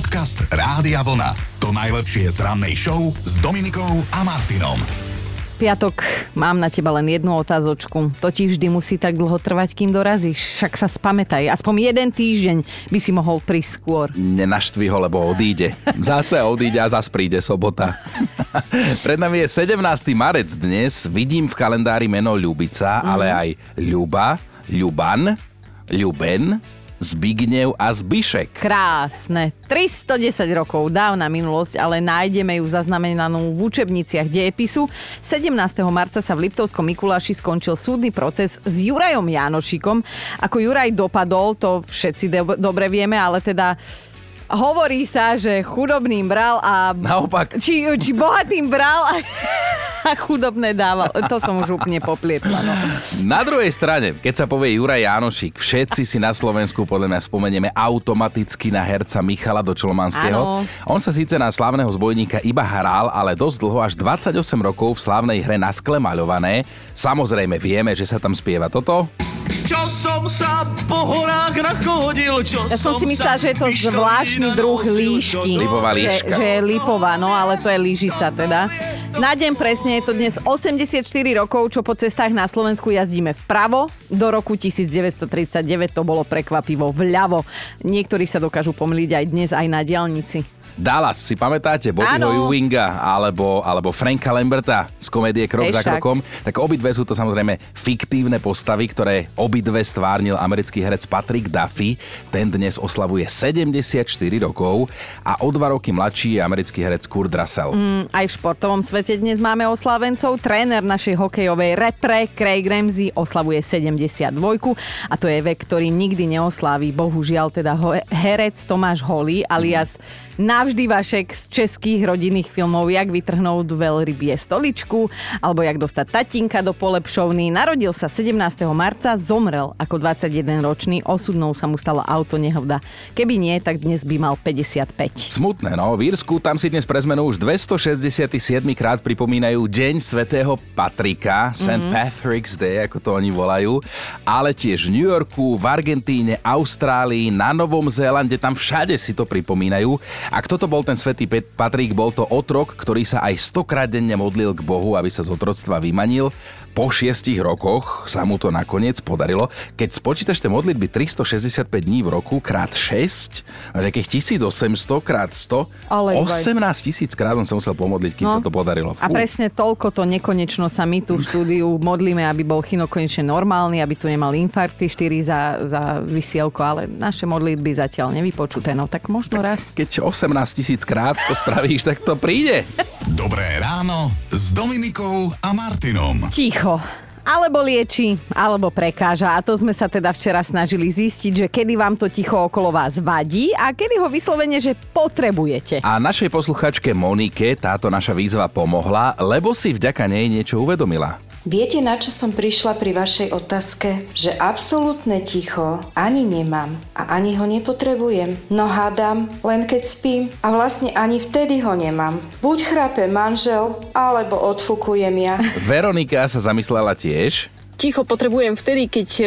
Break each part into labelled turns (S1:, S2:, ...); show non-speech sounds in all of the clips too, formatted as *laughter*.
S1: Podcast Rádia Vlna. To najlepšie z rannej show s Dominikou a Martinom.
S2: Piatok, mám na teba len jednu otázočku. To ti vždy musí tak dlho trvať, kým dorazíš. Však sa spamätaj, aspoň jeden týždeň by si mohol prísť skôr.
S3: Nenaštvi ho, lebo odíde. Zase odíde a zase príde sobota. *laughs* Pred nami je 17. marec dnes. Vidím v kalendári meno Ľubica, ale aj Ľuba, Ľuban, Ľuben, Zbignev a Zbišek.
S2: Krásne. 310 rokov dávna minulosť, ale nájdeme ju zaznamenanú v učebniciach dejepisu. 17. marca sa v Liptovskom Mikuláši skončil súdny proces s Jurajom Janošikom. Ako Juraj dopadol, to všetci do- dobre vieme, ale teda hovorí sa, že chudobným bral a...
S3: Naopak.
S2: Či, či bohatým bral a, a *laughs* chudobné dával. To som už úplne poplietla. No.
S3: Na druhej strane, keď sa povie Juraj Janošik, všetci si na Slovensku podľa mňa spomenieme automaticky na herca Michala do Čolomanského.
S2: Áno.
S3: On sa síce na slávneho zbojníka iba hral, ale dosť dlho, až 28 rokov v slávnej hre na skle maľované. Samozrejme vieme, že sa tam spieva toto.
S4: Čo som sa po horách nachodil, čo
S2: Ja som si myslela, že je to zvláštny druh líšky.
S3: Lipová
S2: Že,
S3: líška.
S2: že je lipová, no ale to je lížica teda. Na deň presne je to dnes 84 rokov, čo po cestách na Slovensku jazdíme vpravo. Do roku 1939 to bolo prekvapivo vľavo. Niektorí sa dokážu pomýliť aj dnes aj na diálnici.
S3: Dallas, si pamätáte? Bobbyho. Ewinga alebo, alebo Franka Lamberta z komédie Krok
S2: Hej,
S3: za krokom. Tak obidve sú to samozrejme fiktívne postavy, ktoré obidve stvárnil americký herec Patrick Duffy. Ten dnes oslavuje 74 rokov a o dva roky mladší je americký herec Kurt Russell.
S2: Mm, Aj v športovom svete dnes máme oslávencov. Tréner našej hokejovej repre Craig Ramsey oslavuje 72 a to je vek, ktorý nikdy neosláví. Bohužiaľ teda ho- herec Tomáš Holý alias Navždy Vašek z českých rodinných filmov Jak vytrhnúť veľrybie stoličku alebo Jak dostať tatinka do polepšovny. Narodil sa 17. marca, zomrel ako 21-ročný, osudnou sa mu stala auto nehoda. Keby nie, tak dnes by mal 55.
S3: Smutné, no. V Írsku tam si dnes pre zmenu už 267 krát pripomínajú Deň svätého Patrika, St.
S2: Mhm.
S3: Patrick's Day, ako to oni volajú. Ale tiež v New Yorku, v Argentíne, Austrálii, na Novom Zélande, tam všade si to pripomínajú. A kto to bol ten svätý Patrik? Bol to otrok, ktorý sa aj stokrát denne modlil k Bohu, aby sa z otroctva vymanil. Po šiestich rokoch sa mu to nakoniec podarilo. Keď spočítaš tie modlitby 365 dní v roku krát 6, takých 1800 krát 100,
S2: Ale iba-
S3: 18 tisíc krát on sa musel pomodliť, kým
S2: No.
S3: sa to podarilo.
S2: A
S3: Fú.
S2: presne toľko to nekonečno sa my tu v štúdiu modlíme, aby bol Chino konečne normálny, aby tu nemal infarkty 4 za, za vysielko, ale naše modlitby zatiaľ nevypočuté. No tak možno raz.
S3: Keď 18 tisíc krát to spravíš, tak to príde.
S1: Dobré ráno s Dominikou a Martinom.
S2: Ticho. Alebo lieči, alebo prekáža. A to sme sa teda včera snažili zistiť, že kedy vám to ticho okolo vás vadí a kedy ho vyslovene, že potrebujete.
S3: A našej posluchačke Monike táto naša výzva pomohla, lebo si vďaka nej niečo uvedomila.
S5: Viete, na čo som prišla pri vašej otázke? Že absolútne ticho ani nemám a ani ho nepotrebujem. No hádam, len keď spím a vlastne ani vtedy ho nemám. Buď chrápe manžel, alebo odfukujem ja.
S3: Veronika sa zamyslela tiež.
S6: Ticho potrebujem vtedy, keď e,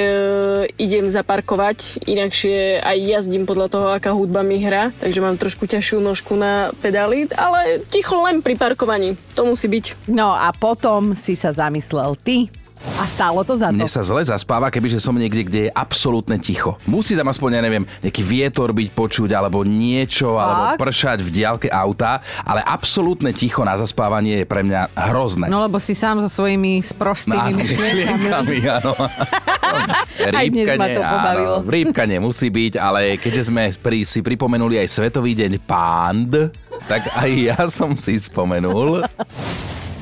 S6: idem zaparkovať, inakšie aj jazdím podľa toho, aká hudba mi hrá, takže mám trošku ťažšiu nožku na pedály, ale ticho len pri parkovaní, to musí byť.
S2: No a potom si sa zamyslel ty a stálo to za to.
S3: Mne sa zle zaspáva, kebyže som niekde, kde je absolútne ticho. Musí tam aspoň, ja neviem, nejaký vietor byť počuť, alebo niečo, alebo
S2: Tak.
S3: pršať v diálke auta, ale absolútne ticho na zaspávanie je pre mňa hrozné.
S2: No lebo si sám so svojimi sprostými
S3: myšlienkami, áno. *laughs*
S2: Aj dnes ma to pobavilo.
S3: áno, rýbka nemusí byť, ale keďže sme pri, si pripomenuli aj Svetový deň pánd, tak aj ja som si spomenul.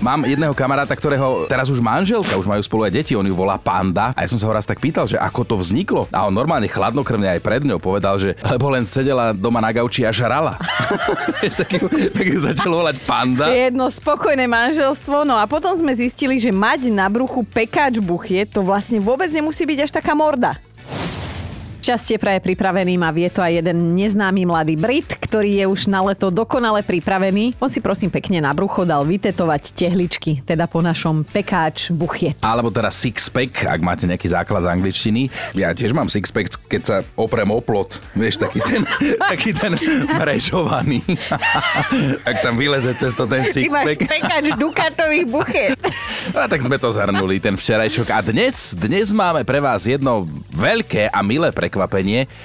S3: Mám jedného kamaráta, ktorého teraz už manželka, už majú spolu aj deti, on ju volá Panda. A ja som sa ho raz tak pýtal, že ako to vzniklo. A on normálne chladnokrvne aj pred ňou povedal, že lebo len sedela doma na gauči a žrala. *laughs* Tak, ju, tak ju začal volať Panda.
S2: Jedno spokojné manželstvo, no a potom sme zistili, že mať na bruchu pekáč buchie, to vlastne vôbec nemusí byť až taká morda. Šťastie praje pripraveným a vie to aj jeden neznámy mladý Brit, ktorý je už na leto dokonale pripravený. On si prosím pekne na brucho dal vytetovať tehličky, teda po našom pekáč buchiet.
S3: Alebo teda six-pack, ak máte nejaký základ z angličtiny. Ja tiež mám six-pack, keď sa oprem o plot. Vieš, taký ten, *laughs* taký ten mrežovaný. *laughs* ak tam vyleze cez to ten
S2: Ty máš
S3: six-pack.
S2: pekáč dukatových buchiet. *laughs*
S3: A tak sme to zhrnuli, ten včerajšok. A dnes, dnes máme pre vás jedno veľké a milé prekvapenie.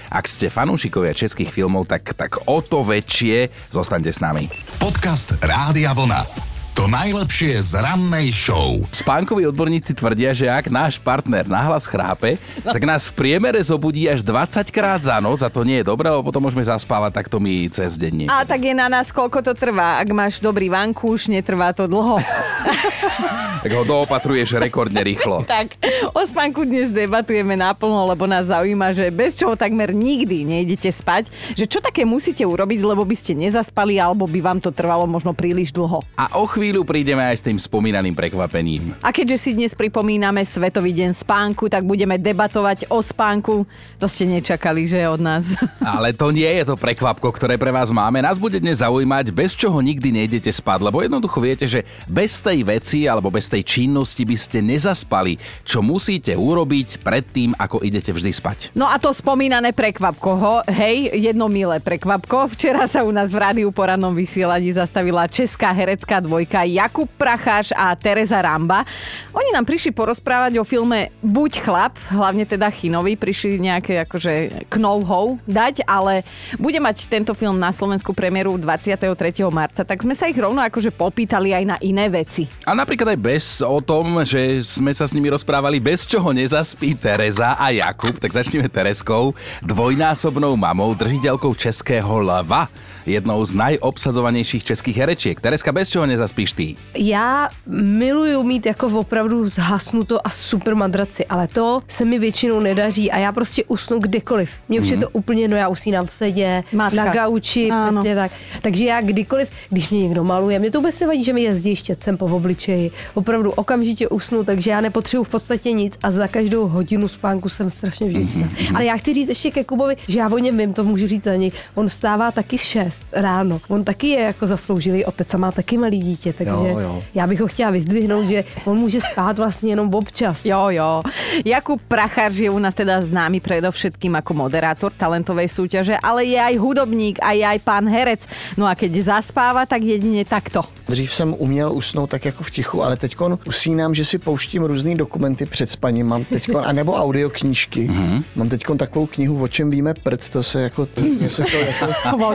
S3: Ak ste fanúšikovia českých filmov, tak, tak o to väčšie zostaňte s nami.
S1: Podcast Rádia Vlna. To najlepšie z rannej show.
S3: Spánkoví odborníci tvrdia, že ak náš partner nahlas chrápe, tak nás v priemere zobudí až 20 krát za noc a to nie je dobré, lebo potom môžeme zaspávať takto my cez deň.
S2: A tak je na nás, koľko to trvá. Ak máš dobrý vankúš, netrvá to dlho. *laughs*
S3: Tak ho doopatruješ rekordne rýchlo. *laughs*
S2: tak, o spánku dnes debatujeme naplno, lebo nás zaujíma, že bez čoho takmer nikdy nejdete spať, že čo také musíte urobiť, lebo by ste nezaspali, alebo by vám to trvalo možno príliš dlho.
S3: A o chvíľu prídeme aj s tým spomínaným prekvapením.
S2: A keďže si dnes pripomíname Svetový deň spánku, tak budeme debatovať o spánku. To ste nečakali, že od nás. *laughs*
S3: Ale to nie je to prekvapko, ktoré pre vás máme. Nás bude dnes zaujímať, bez čoho nikdy nejdete spať, lebo jednoducho viete, že bez tej veci alebo bez tej činnosti by ste nezaspali, čo musíte urobiť predtým, ako idete vždy spať.
S2: No a to spomínané prekvapko, ho, hej, jedno milé prekvapko. Včera sa u nás v rádiu poradnom vysielaní zastavila česká herecká dvojka Jakub Pracháš a Teresa Ramba. Oni nám prišli porozprávať o filme Buď chlap, hlavne teda Chinovi, prišli nejaké akože knouhou dať, ale bude mať tento film na Slovensku premiéru 23. marca, tak sme sa ich rovno akože popýtali aj na iné veci.
S3: A napríklad aj bez o tom, že sme sa s nimi rozprávali, bez čoho nezaspí Tereza a Jakub, tak začneme Tereskou, dvojnásobnou mamou, držiteľkou Českého lva, jednou z najobsadzovanejších českých herečiek. Tereska, bez čoho nezaspíš ty?
S7: Já miluju mít jako opravdu zhasnuto a super madraci, ale to se mi většinou nedaří a já prostě usnu kdekoliv. Mně už je to úplně, no já usínám v sedě,
S2: Matka.
S7: na gauči,
S2: Ano.
S7: přesně tak. Takže já kdykoliv, když mě někdo maluje, mě to vůbec nevadí, že mi jezdí štětcem po obličeji. Opravdu okamžitě usnu, takže já nepotřebuji v podstatě nic a za každou hodinu spánku jsem strašně vděčná. Ale já chci říct ještě ke Kubovi, že já o něm vím, to můžu říct za něj. On vstává taky v 6 ráno. On taky je jako zasloužilý otec a má taky malý dítě, takže
S8: Jo, jo.
S7: já bych ho chtěla vyzdvihnout, že on může spát vlastně jenom občas.
S2: Jo, jo. Jakub Prachář je u nás teda známy predovšetkým ako moderátor talentovej súťaže, ale je aj hudobník a je aj pán herec. No a keď zaspáva, tak jedine takto.
S8: Dřív jsem uměl usnout tak jako v tichu, ale teď usínám, že si pouštím různé dokumenty před spaním. Mám teď, anebo audioknížky. Mm-hmm. Mám teď takovou knihu, o čem víme prd, to se jako, mě se to jako *laughs*
S2: Vo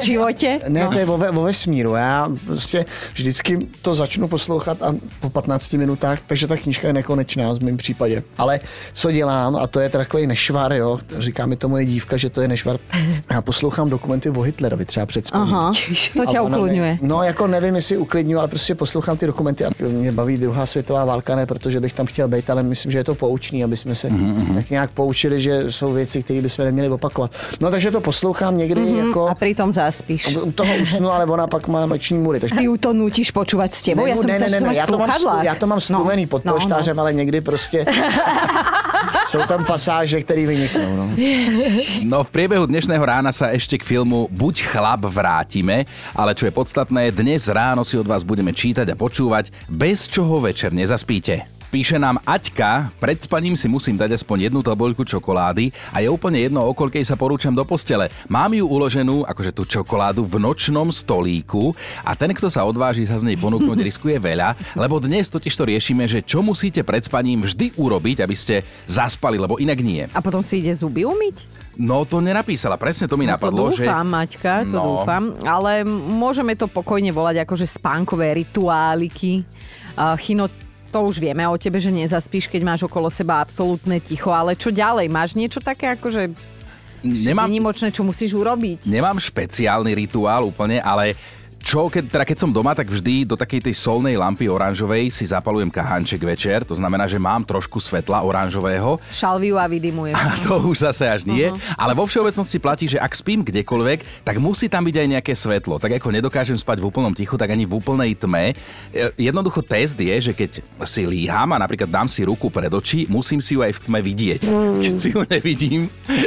S2: živote.
S8: Ne, to je o, ve, o vesmíru. Já prostě vždycky to začnu poslouchat a po 15 minutách, takže ta knížka je nekonečná v mém případě. Ale co dělám, a to je takový nešvar, jo, říká mi to moje dívka, že to je nešvar. Já poslouchám dokumenty o Hitlerovi třeba před spaním.
S2: Aha, *laughs* to ukludňuje.
S8: mi- No, jako nevím, jestli uklidňuji, ale prostě poslouchám ty dokumenty a mě baví druhá světová válka, ne protože bych tam chtěl být, ale myslím, že je to poučný, aby jsme se mm-hmm. tak nějak poučili, že jsou věci, které bychom neměli opakovat. No, takže to poslouchám někdy mm-hmm. jako...
S2: A pritom zaspíš.
S8: U toho usnu, ale ona pak má noční můry. Takže
S2: Ty ju to nutíš počúvať s tebou? Ja som
S8: ne,
S2: myslela,
S8: ne, ne, ne,
S2: máš
S8: já to, mám, já to mám stlumený pod
S2: no,
S8: polštářem, ale někdy prostě *laughs* jsou tam pasáže, které vyniknou. No.
S3: No v priebehu dnešného rána sa ešte k filmu Buď chlap vrátime, ale čo je podstatné, dnes ráno si od vás budeme čítať a počúvať, bez čoho večer nezaspíte. Píše nám Aťka, pred spaním si musím dať aspoň jednu tabuľku čokolády a je úplne jedno, o koľkej sa porúčam do postele. Mám ju uloženú, akože tú čokoládu, v nočnom stolíku a ten, kto sa odváži sa z nej ponúknuť, *laughs* riskuje veľa, lebo dnes totiž to riešime, že čo musíte pred spaním vždy urobiť, aby ste zaspali, lebo inak nie.
S2: A potom si ide zuby umyť?
S3: No to nenapísala, presne to mi napadlo,
S2: to
S3: že...
S2: dúfam, Maťka, to
S3: No.
S2: dúfam. Ale môžeme to pokojne volať akože spánkové rituáliky. Uh, Chino, to už vieme o tebe, že nezaspíš, keď máš okolo seba absolútne ticho. Ale čo ďalej? Máš niečo také akože
S3: Nemám,
S2: výnimočné, čo musíš urobiť?
S3: nemám špeciálny rituál úplne, ale čo, keď, teda keď som doma, tak vždy do takej tej solnej lampy oranžovej si zapalujem kahanček večer. To znamená, že mám trošku svetla oranžového.
S2: Šalviu a vydymuje.
S3: A to už zase až nie. Uh-huh. Ale vo všeobecnosti platí, že ak spím kdekoľvek, tak musí tam byť aj nejaké svetlo. Tak ako nedokážem spať v úplnom tichu, tak ani v úplnej tme. E, Jednoducho test je, že keď si líham a napríklad dám si ruku pred oči, musím si ju aj v tme vidieť. Keď si ju nevidím,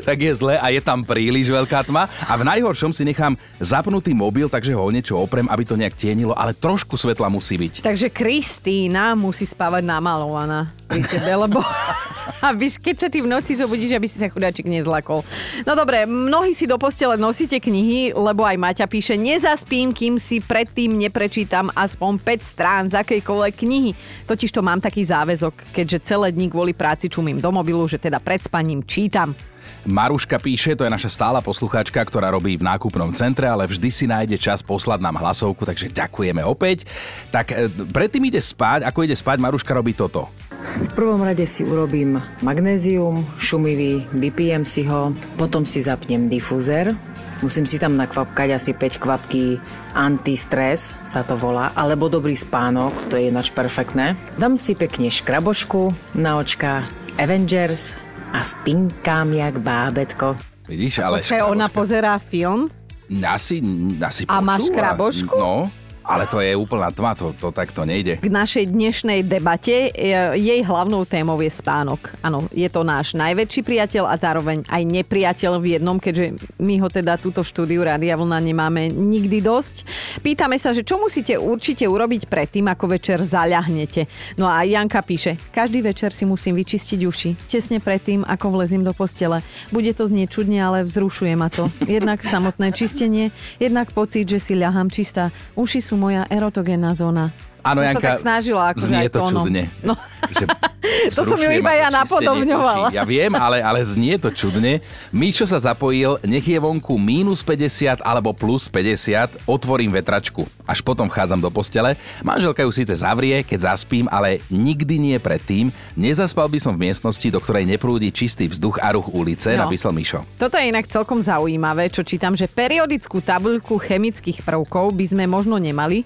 S3: tak je zle a je tam príliš veľká tma. A v najhoršom si nechám zapnutý mobil, takže ho niečo oprem, aby to nejak tienilo, ale trošku svetla musí byť.
S2: Takže Kristýna musí spávať namalovaná pri tebe, lebo *laughs* aby, keď sa ty v noci zobudíš, aby si sa chudáčik nezlakol. No dobre, mnohí si do postele nosíte knihy, lebo aj Maťa píše, nezaspím, kým si predtým neprečítam aspoň 5 strán z akejkoľvek knihy. Totiž to mám taký záväzok, keďže celé dní kvôli práci čumím do mobilu, že teda pred spaním čítam.
S3: Maruška píše, to je naša stála poslucháčka, ktorá robí v nákupnom centre, ale vždy si nájde čas poslať nám hlasovku, takže ďakujeme opäť. Tak e, predtým ide spať, ako ide spať, Maruška robí toto.
S9: V prvom rade si urobím magnézium, šumivý, vypijem si ho, potom si zapnem difúzer, musím si tam nakvapkať asi 5 kvapky antistres, sa to volá, alebo dobrý spánok, to je ináč perfektné. Dám si pekne škrabošku na očka Avengers a spinkám jak bábetko.
S3: Vidíš, ale...
S2: Počkaj, ona pozerá film
S3: Asi, asi
S2: A máš krabošku?
S3: No, ale to je úplná tma, to, to takto nejde.
S2: k našej dnešnej debate. E, Jej hlavnou témou je spánok. Áno, je to náš najväčší priateľ a zároveň aj nepriateľ v jednom, keďže my ho teda túto štúdiu Rádia Vlna nemáme nikdy dosť. Pýtame sa, že čo musíte určite urobiť predtým, ako večer zaľahnete. No a Janka píše, každý večer si musím vyčistiť uši. Tesne predtým, ako vlezím do postele. Bude to znieť čudne, ale vzrušuje ma to. Jednak samotné čistenie, jednak pocit, že si ľahám čistá. Uši sú moja erotogénna zóna.
S3: Áno,
S2: som
S3: Janka,
S2: sa tak snažila, akože
S3: znie to
S2: tónom.
S3: čudne.
S2: No.
S3: Že *laughs*
S2: To som ju iba ja napodobňovala.
S3: Ja viem, ale, ale znie to čudne. Míšo sa zapojil, nech je vonku mínus 50 alebo plus 50, otvorím vetračku. Až potom vchádzam do postele. Manželka ju síce zavrie, keď zaspím, ale nikdy nie predtým. Nezaspal by som v miestnosti, do ktorej neprúdi čistý vzduch a ruch ulice,
S2: No.
S3: napísal Mišo.
S2: Toto je inak celkom zaujímavé, čo čítam, že periodickú tabuľku chemických prvkov by sme možno nemali,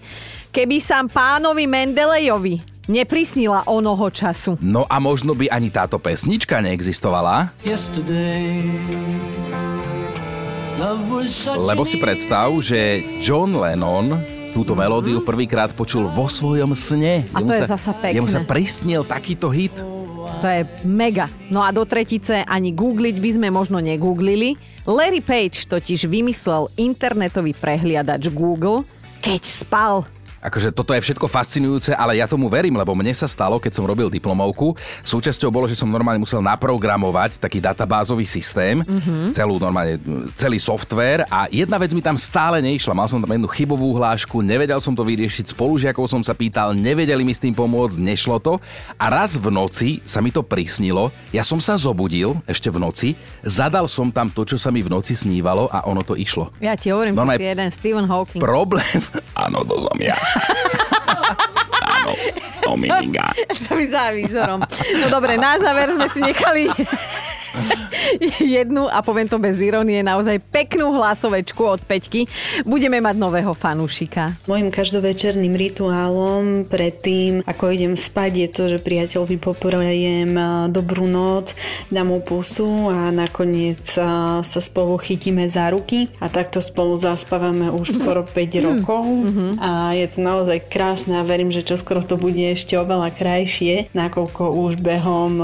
S2: keby sa pánovi Mendelejovi neprisnila onoho času.
S3: No a možno by ani táto pesnička neexistovala, lebo si predstav, že John Lennon túto melódiu prvýkrát počul vo svojom sne.
S2: Mhm. A to je
S3: sa,
S2: zasa pekné.
S3: Jemu sa prisnil takýto hit.
S2: To je mega. No a do tretice ani googliť by sme možno negooglili. Larry Page totiž vymyslel internetový prehliadač Google, keď spal.
S3: Akože toto je všetko fascinujúce, ale ja tomu verím, lebo mne sa stalo, keď som robil diplomovku. Súčasťou bolo, že som normálne musel naprogramovať taký databázový systém, mm-hmm. celú normálne, celý software a jedna vec mi tam stále neišla. Mal som tam jednu chybovú hlášku, nevedel som to vyriešiť, spolužiakov som sa pýtal, nevedeli mi s tým pomôcť, nešlo to. A raz v noci sa mi to prisnilo, ja som sa zobudil ešte v noci, zadal som tam to, čo sa mi v noci snívalo a ono to išlo.
S2: Ja ti hovorím, si jeden Stephen Hawking.
S3: Problém, *laughs* áno, to som ja. Áno, Dominika.
S2: sa mi *laughs* za výzorom. *laughs* No dobre, na záver sme si nechali *laughs* *laughs* jednu, a poviem to bez ironie, naozaj peknú hlasovečku od Peťky. Budeme mať nového fanúšika.
S10: Mojím každovečerným rituálom predtým, ako idem spať, je to, že priateľovi poprajem a, dobrú noc, dám mu pusu a nakoniec sa spolu chytíme za ruky a takto spolu zaspávame už skoro 5 rokov a je to naozaj krásne a verím, že čoskoro to bude ešte oveľa krajšie, nakoľko už behom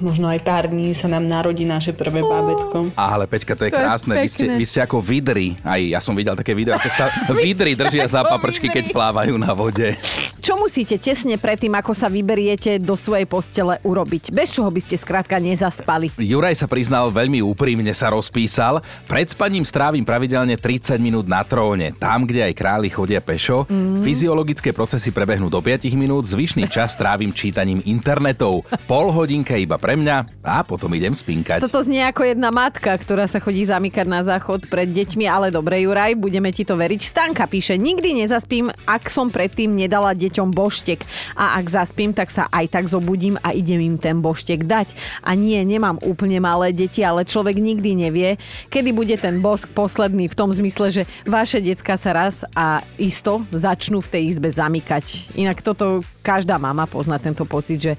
S10: možno aj pár dní sa nám narodí naše prvé bábätko.
S3: Ale Peťka, to je
S2: To je
S3: krásne. Vy ste, vy ste ako vidry. Aj ja som videl také video, ako sa *laughs* vidry držia za paprčky, keď
S2: vidry.
S3: plávajú na vode.
S2: Čo musíte tesne predtým, ako sa vyberiete do svojej postele urobiť? Bez čoho by ste skrátka nezaspali?
S3: Juraj sa priznal veľmi úprimne, sa rozpísal. Pred spaním strávim pravidelne 30 minút na tróne, tam, kde aj králi chodia pešo. Mm. Fyziologické procesy prebehnú do 5 minút, zvyšný čas strávim čítaním internetov. Pol hodinka iba pre mňa a potom idem spinkať.
S2: Toto znie ako jedna matka, ktorá sa chodí zamykať na záchod pred deťmi, ale dobre, Juraj, budeme ti to veriť. Stanka píše, nikdy nezaspím, ak som predtým nedala deťom boštek. A ak zaspím, tak sa aj tak zobudím a idem im ten boštek dať. A nie, nemám úplne malé deti, ale človek nikdy nevie, kedy bude ten bosk posledný v tom zmysle, že vaše decka sa raz a isto začnú v tej izbe zamykať. Inak toto každá mama pozná tento pocit, že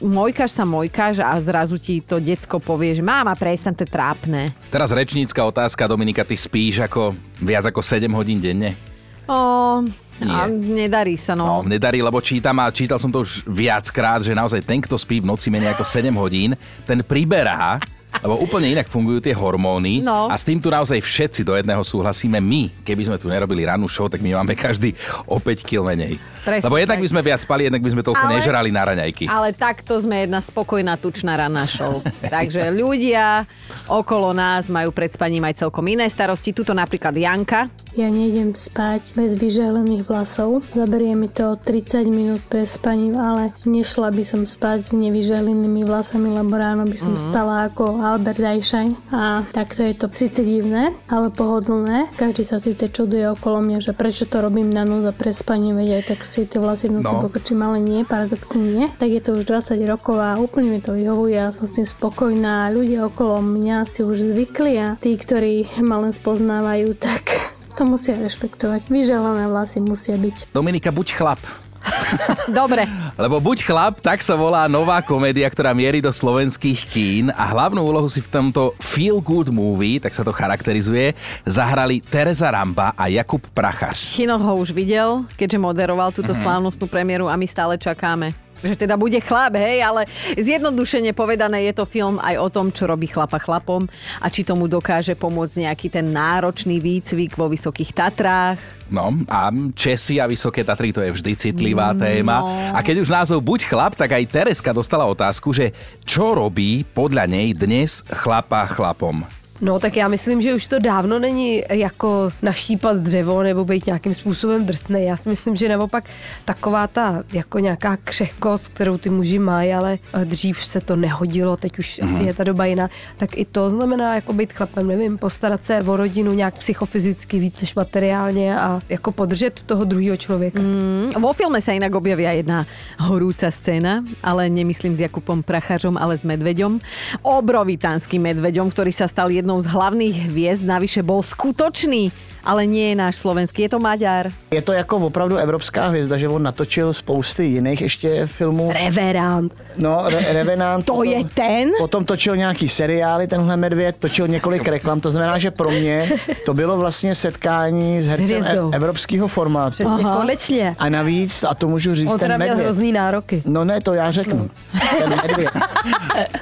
S2: mojkaš sa mojkaš a zrazu ti to decko povie, že máma, prestan, to je trápne.
S3: Teraz rečnícka otázka, Dominika, ty spíš ako viac ako 7 hodín denne?
S2: O, a nedarí sa, no.
S3: No, nedarí, lebo čítam a čítal som to už viackrát, že naozaj ten, kto spí v noci menej ako 7 hodín, ten priberá lebo úplne inak fungujú tie hormóny
S2: No.
S3: a s tým tu naozaj všetci do jedného súhlasíme my. Keby sme tu nerobili rannú show, tak my máme každý o 5 kg menej.
S2: Presne
S3: Lebo jednak
S2: tak.
S3: by sme viac spali, jednak by sme toľko
S2: Ale-
S3: nežrali na raňajky.
S2: Ale takto sme jedna spokojná tučná ranná show. *laughs* Takže ľudia okolo nás majú pred spaním aj celkom iné starosti. Tuto napríklad Janka.
S11: Ja nejdem spať bez vyžehlených vlasov. Zaberie mi to 30 minút pre spaním, ale nešla by som spať s nevyžehlenými vlasami, lebo ráno by som
S2: Mhm.
S11: stala ako Albert Einstein. A takto je to síce divné, ale pohodlné. Každý sa síce čuduje okolo mňa, že prečo to robím na noc a pre spanie, aj tak si tie vlasy v noci
S12: No.
S11: pokrčím, ale nie, paradoxne nie. Tak je to už 20 rokov a úplne mi to vyhovuje, ja som s tým spokojná. Ľudia okolo mňa si už zvykli a tí, ktorí ma len spoznávajú, tak to musia rešpektovať. Vyželané vlasy musia byť.
S3: Dominika, buď chlap. *laughs*
S2: Dobre.
S3: Lebo buď chlap, tak sa volá nová komédia, ktorá mierí do slovenských kín a hlavnú úlohu si v tomto Feel Good Movie, tak sa to charakterizuje, zahrali Teresa Ramba a Jakub Prachař.
S2: Chino ho už videl, keďže moderoval túto
S3: Mhm.
S2: slávnostnú premiéru a my stále čakáme že teda bude chlap, hej, ale zjednodušene povedané je to film aj o tom, čo robí chlapa chlapom a či tomu dokáže pomôcť nejaký ten náročný výcvik vo Vysokých Tatrách.
S3: No a Česi a Vysoké Tatry to je vždy citlivá
S2: No.
S3: téma. A keď už názov Buď chlap, tak aj Tereska dostala otázku, že čo robí podľa nej dnes chlapa chlapom.
S7: No tak já myslím, že už to dávno není jako naštípat dřevo nebo být nějakým způsobem drsný. Já si myslím, že naopak taková ta jako nějaká křehkost, kterou ty muži mají, ale eh, dřív se to nehodilo, teď už
S3: Mhm.
S7: asi je ta doba jiná, tak i to znamená jako být chlapem, nevím, postarat se o rodinu nějak psychofyzicky víc než materiálně a jako podržet toho druhého člověka.
S2: Mm, vo filme sa inak objavia jedna horúca scéna, ale nemyslím s Jakubom Prachařom, ale s Medveďom. Obrovitánskym Medveďom, ktorý sa stal jednou z hlavných hviezd, navyše bol skutočný, ale nie je náš slovenský, je to Maďar.
S8: Je to jako opravdu evropská hvězda, že on natočil spousty jiných ještě filmů.
S7: Reverant.
S8: No, Re- *laughs* Revenant.
S2: To je ten?
S8: Potom točil nějaký seriály, tenhle medvěd, točil několik reklam, to znamená, že pro mě to bylo vlastně setkání s hercem e- evropského formátu.
S7: Přesně, konečně.
S8: A navíc, a to můžu říct,
S7: On teda
S8: ten
S7: měl
S8: medvěd.
S7: hrozný nároky.
S8: No ne, to já řeknu. Ten medvěd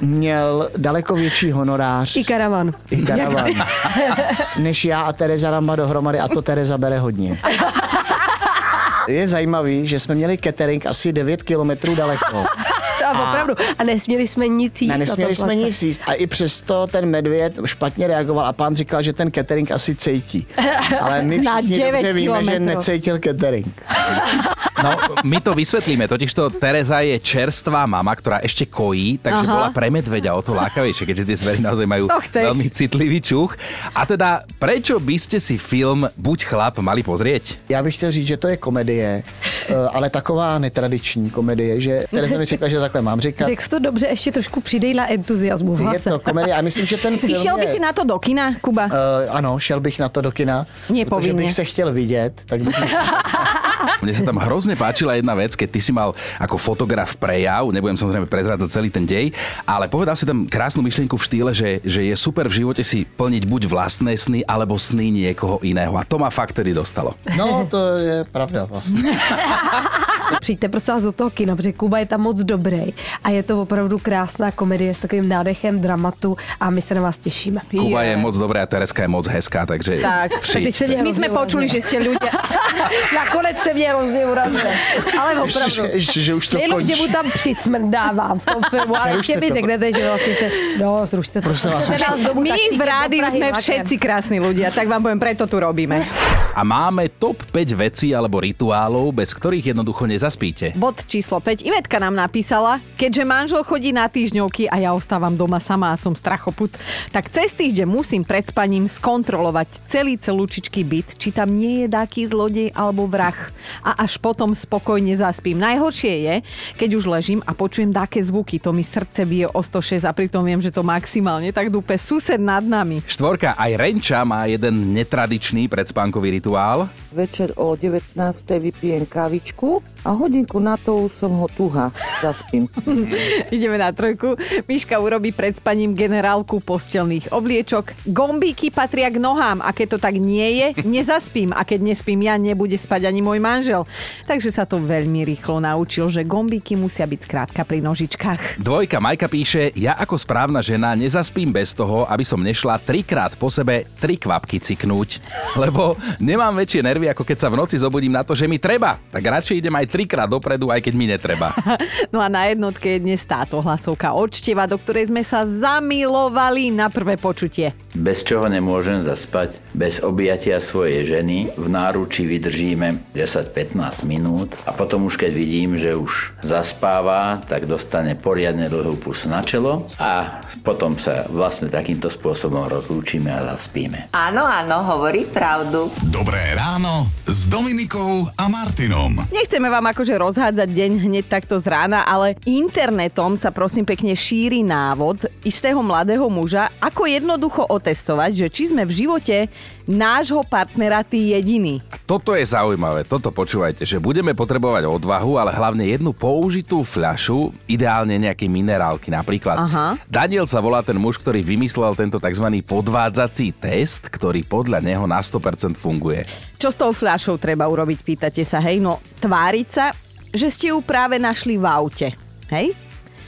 S8: měl daleko větší honorář.
S7: I karavan.
S8: I karavan. *laughs* než já a Tereza Ramba dohromady a to Tereza bere hodně. Je zajímavý, že jsme měli catering asi 9 kilometrů daleko.
S7: A opravdu. A nesměli jsme nic jíst.
S8: Ne, nesměli jsme nic jíst a i přesto ten medvěd špatně reagoval a pán říkal, že ten catering asi cítí. Ale my všichni
S2: 9
S8: dobře víme, že
S2: kilometrov.
S8: necítil catering. *laughs*
S3: No, my to vysvetlíme, totižto Tereza je čerstvá mama, ktorá ešte kojí, takže
S2: Aha.
S3: bola pre medveďa o to lákavejšie, keďže tie zvery naozaj majú
S2: To
S3: veľmi citlivý čuch. A teda, prečo by ste si film Buď chlap mali pozrieť?
S8: Já bych chtěl říct, že to je komedie, eh, ale taková netradiční komedie, že Tereza mi řekla, že takhle mám říkat.
S7: Řekl to dobře, ještě trošku přidej na entuziasmu v
S8: Je to komedie a myslím, že ten film
S2: Išiel by
S8: je...
S2: si na to do kina, Kuba?
S8: Uh, ano, šel bych na to do kina, protože
S2: povinne.
S8: bych se chtěl vidět, tak bych... *laughs*
S3: Mne sa tam hrozne páčila jedna vec, keď ty si mal ako fotograf prejav, nebudem samozrejme prezrádzať celý ten dej, ale povedal si tam krásnu myšlienku v štýle, že, že je super v živote si plniť buď vlastné sny, alebo sny niekoho iného. A to ma fakt tedy dostalo.
S8: No, to je pravda vlastně. *laughs*
S7: Přijďte prosím vás do toho kina, protože Kuba je tam moc dobrý a je to opravdu krásná komedie s takovým nádechem dramatu a my se na vás těšíme.
S3: Kuba je moc dobrá a Tereska je moc hezká, takže
S2: Tak,
S3: přijďte.
S2: my sme počuli, že ste ľudia... *laughs*
S7: Nakonec jste mě hrozně urazili. Ale opravdu.
S8: Ještě, že už to
S7: Nejenom, že mu tam přicmrdávám v tom filmu, *laughs* ale ještě mi řeknete, že vlastně se... No, zrušte to.
S8: Prosím vás,
S2: My v rádiu sme všetci krásni ľudia, tak vám poviem, preto tu robíme.
S3: A máme top 5 vecí alebo rituálov, bez ktorých jednoducho nezaspíte.
S2: Bod číslo 5. Ivetka nám napísala, keďže manžel chodí na týždňovky a ja ostávam doma sama a som strachoput, tak cez týždeň musím pred spaním skontrolovať celý celúčičký byt, či tam nie je dáky zlodej alebo vrah. A až potom spokojne zaspím. Najhoršie je, keď už ležím a počujem dáke zvuky, to mi srdce bije o 106 a pritom viem, že to maximálne tak dúpe sused nad nami.
S3: Štvorka, aj Renča má jeden netradičný predspánkový rituál.
S12: Večer o 19. vypijem kávičku a hodinku na to už som ho tuha. Zaspím. *laughs*
S2: Ideme na trojku. Miška urobí pred spaním generálku postelných obliečok. Gombíky patria k nohám a keď to tak nie je, nezaspím. A keď nespím ja, nebude spať ani môj manžel. Takže sa to veľmi rýchlo naučil, že gombíky musia byť skrátka pri nožičkách.
S3: Dvojka, Majka píše, ja ako správna žena nezaspím bez toho, aby som nešla trikrát po sebe tri kvapky ciknúť. Lebo nemám väčšie nervy, ako keď sa v noci zobudím na to, že mi treba. Tak radšej idem aj trikrát dopredu, aj keď mi netreba. *laughs*
S2: No a na jednotke je dnes táto hlasovka od Števa, do ktorej sme sa zamilovali na prvé počutie.
S13: Bez čoho nemôžem zaspať, bez objatia svojej ženy v náruči vydržíme 10-15 minút a potom už keď vidím, že už zaspáva, tak dostane poriadne dlhú pusu na čelo a potom sa vlastne takýmto spôsobom rozlúčime a zaspíme.
S14: Áno, áno, hovorí pravdu.
S1: Dobré ráno s Dominikou a Martinom.
S2: Nechceme vám akože rozhádzať deň hneď takto z rána, ale internetom sa prosím pekne šíri návod istého mladého muža, ako jednoducho otestovať, že či sme v živote nášho partnera tí jediný.
S3: Toto je zaujímavé, toto počúvajte, že budeme potrebovať odvahu, ale hlavne jednu použitú fľašu, ideálne nejaké minerálky napríklad.
S2: Aha.
S3: Daniel sa volá ten muž, ktorý vymyslel tento tzv. podvádzací test, ktorý podľa neho na 100% funguje.
S2: Čo s tou fľašou treba urobiť, pýtate sa, hej? No, tváriť sa, že ste ju práve našli v aute, hej?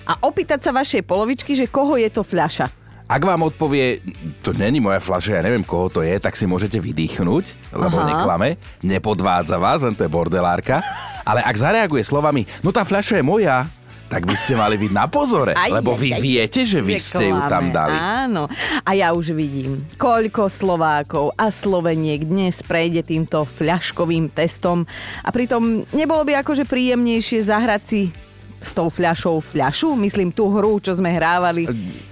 S2: A opýtať sa vašej polovičky, že koho je to fľaša.
S3: Ak vám odpovie, to není moja fľaša, ja neviem, koho to je, tak si môžete vydýchnuť, lebo
S2: Aha.
S3: neklame, nepodvádza vás, len to je bordelárka. Ale ak zareaguje slovami, no tá fľaša je moja, tak by ste mali byť na pozore,
S2: Aj,
S3: lebo vy
S2: aj.
S3: viete, že vy ste ju tam dali.
S2: Áno. A ja už vidím, koľko Slovákov a Sloveniek dnes prejde týmto fľaškovým testom. A pritom nebolo by akože príjemnejšie zahrať si s tou fľašou fľašu? Myslím tú hru, čo sme hrávali,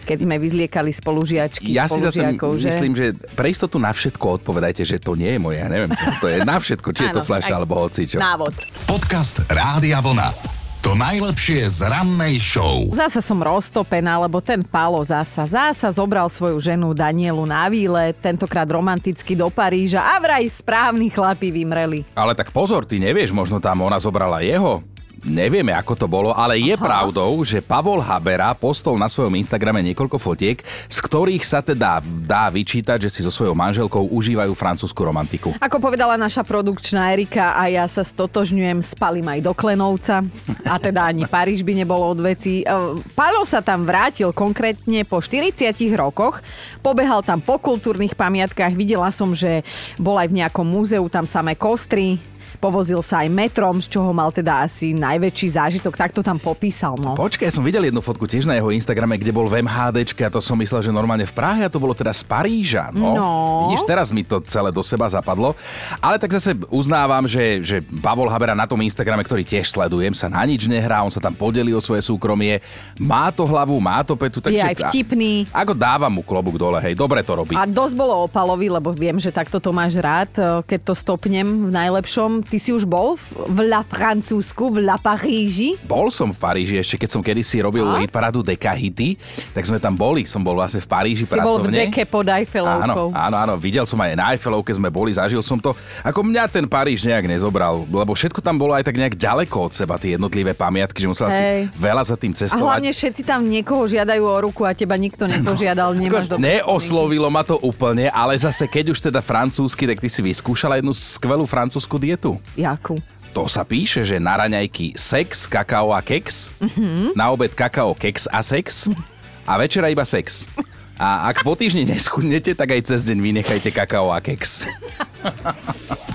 S2: keď sme vyzliekali spolužiačky,
S3: Ja si zase
S2: že?
S3: myslím, že pre istotu na všetko odpovedajte, že to nie je moje, ja neviem, to je na všetko, či je to fľaša alebo hocičo.
S2: Návod.
S1: Podcast Rádia Vlna. To najlepšie z rannej show.
S2: Zasa som roztopená, lebo ten Pálo zasa, zasa zobral svoju ženu Danielu na výlet, tentokrát romanticky do Paríža a vraj správni chlapi vymreli.
S3: Ale tak pozor, ty nevieš, možno tam ona zobrala jeho. Nevieme, ako to bolo, ale je
S2: Aha.
S3: pravdou, že Pavol Habera postol na svojom Instagrame niekoľko fotiek, z ktorých sa teda dá vyčítať, že si so svojou manželkou užívajú francúzsku romantiku.
S2: Ako povedala naša produkčná Erika a ja sa stotožňujem, spalím aj do Klenovca a teda ani Paríž by nebolo od veci. Pálo sa tam vrátil konkrétne po 40 rokoch, pobehal tam po kultúrnych pamiatkách, videla som, že bol aj v nejakom múzeu, tam samé kostry, povozil sa aj metrom, z čoho mal teda asi najväčší zážitok, tak to tam popísal. No.
S3: Počkaj, ja som videl jednu fotku tiež na jeho Instagrame, kde bol v MHDčke a to som myslel, že normálne v Prahe a to bolo teda z Paríža. No,
S2: No.
S3: Vidíš, teraz mi to celé do seba zapadlo. Ale tak zase uznávam, že, že Pavol Habera na tom Instagrame, ktorý tiež sledujem, sa na nič nehrá, on sa tam podelí o svoje súkromie, má to hlavu, má to petu,
S2: Je
S3: takže...
S2: aj vtipný.
S3: Ako dávam mu klobúk dole, hej, dobre to robí.
S2: A dosť bolo opalový, lebo viem, že takto to máš rád, keď to stopnem v najlepšom. Ty si už bol v, La Francúzsku, v La Paríži?
S3: Bol som v Paríži ešte, keď som kedysi robil
S2: A?
S3: hitparádu Dekahity, tak sme tam boli. Som bol vlastne v Paríži
S2: Si bol v
S3: pracovne.
S2: deke pod Eiffelovkou.
S3: Áno, áno, áno, videl som aj na Eiffelovke sme boli, zažil som to. Ako mňa ten Paríž nejak nezobral, lebo všetko tam bolo aj tak nejak ďaleko od seba, tie jednotlivé pamiatky, že musel si
S2: Hej.
S3: veľa za tým
S2: A
S3: cestovať.
S2: hlavne všetci tam niekoho žiadajú o ruku a teba nikto nepožiadal, nemáš do...
S3: Neoslovilo ma to úplne, ale zase keď už teda francúzsky, tak ty si vyskúšala jednu skvelú francúzsku dietu.
S2: Jakú?
S3: To sa píše, že na raňajky sex, kakao a keks,
S2: Mhm.
S3: na obed kakao, keks a sex a večera iba sex. A ak po týždni neschudnete, tak aj cez deň vynechajte kakao a keks.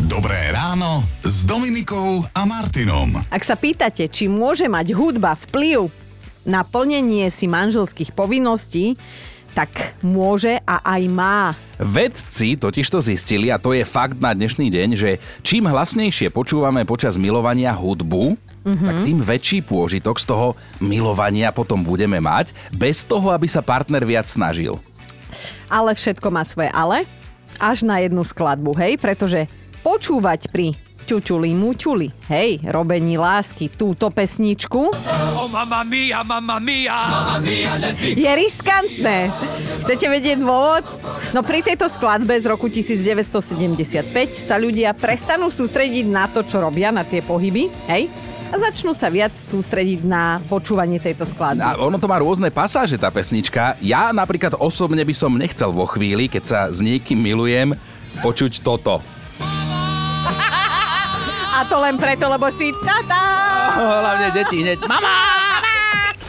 S1: Dobré ráno s Dominikou a Martinom.
S2: Ak sa pýtate, či môže mať hudba vplyv na plnenie si manželských povinností, tak môže a aj má.
S3: Vedci totiž to zistili, a to je fakt na dnešný deň, že čím hlasnejšie počúvame počas milovania hudbu,
S2: Mhm.
S3: tak tým väčší pôžitok z toho milovania potom budeme mať, bez toho, aby sa partner viac snažil.
S2: Ale všetko má svoje ale. Až na jednu skladbu, hej? Pretože počúvať pri ťuťuli muťuli, hej, robení lásky, túto pesničku
S4: Oh mamma mia, mamma mia, mamma mia,
S2: je riskantné. Chcete vedieť dôvod? No pri tejto skladbe z roku 1975 sa ľudia prestanú sústrediť na to, čo robia, na tie pohyby, hej? A začnú sa viac sústrediť na počúvanie tejto skladby.
S3: A ono to má rôzne pasáže, tá pesnička. Ja napríklad osobne by som nechcel vo chvíli, keď sa s niekým milujem, počuť toto.
S2: A to len preto, lebo si tata.
S3: Hlavne deti hneď. Mama!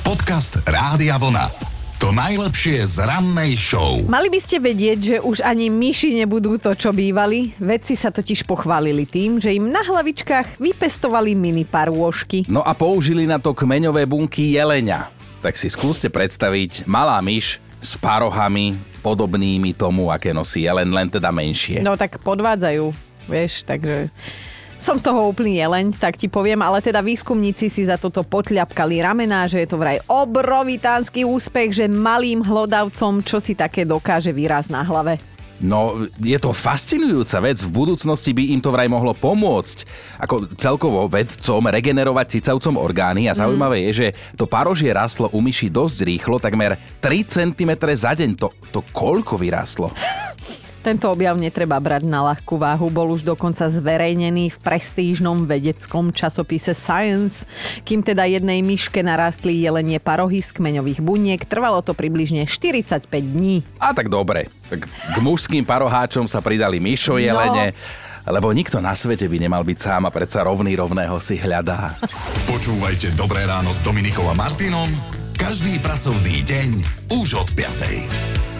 S1: Podcast Rádia Vlna. To najlepšie z rannej show.
S2: Mali by ste vedieť, že už ani myši nebudú to, čo bývali. Vedci sa totiž pochválili tým, že im na hlavičkách vypestovali mini parôžky.
S3: No a použili na to kmeňové bunky jelenia. Tak si skúste predstaviť malá myš s parohami podobnými tomu, aké nosí jelen, len teda menšie.
S2: No tak podvádzajú, vieš, takže... Som z toho úplný jeleň, tak ti poviem, ale teda výskumníci si za toto potľapkali ramená, že je to vraj obrovitánsky úspech, že malým hlodavcom čo si také dokáže výraz na hlave.
S3: No, je to fascinujúca vec. V budúcnosti by im to vraj mohlo pomôcť. Ako celkovo vedcom regenerovať cicavcom orgány a zaujímavé je, že to parožie rastlo u myši dosť rýchlo, takmer 3 cm za deň. To, to koľko vyrástlo? *laughs*
S2: Tento objav netreba brať na ľahkú váhu, bol už dokonca zverejnený v prestížnom vedeckom časopise Science. Kým teda jednej myške narastli jelenie parohy z kmeňových buniek, trvalo to približne 45 dní.
S3: A tak dobre. Tak k mužským paroháčom sa pridali myšo jelene, lebo nikto na svete by nemal byť sám a predsa rovný rovného si hľadá.
S1: Počúvajte Dobré ráno s Dominikom a Martinom každý pracovný deň už od 5.